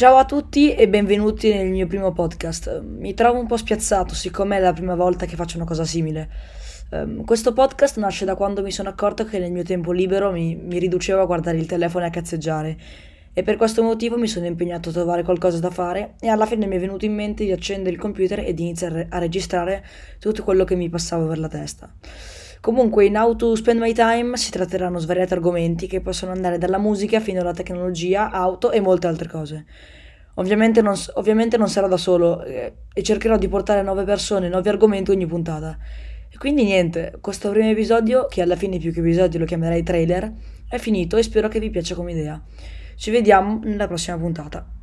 Ciao a tutti e benvenuti nel mio primo podcast. Mi trovo un po' spiazzato, siccome è la prima volta che faccio una cosa simile. Um, questo podcast nasce da quando mi sono accorto che nel mio tempo libero mi, mi riducevo a guardare il telefono e a cazzeggiare. E per questo motivo mi sono impegnato a trovare qualcosa da fare e alla fine mi è venuto in mente di accendere il computer e di iniziare a registrare tutto quello che mi passava per la testa. Comunque in How to Spend My Time si tratteranno svariati argomenti che possono andare dalla musica fino alla tecnologia, auto e molte altre cose. Ovviamente non, ovviamente non sarò da solo eh, e cercherò di portare nuove persone, nuovi argomenti ogni puntata. E quindi niente, questo primo episodio, che alla fine più che episodio lo chiamerei trailer, è finito e spero che vi piaccia come idea. Ci vediamo nella prossima puntata.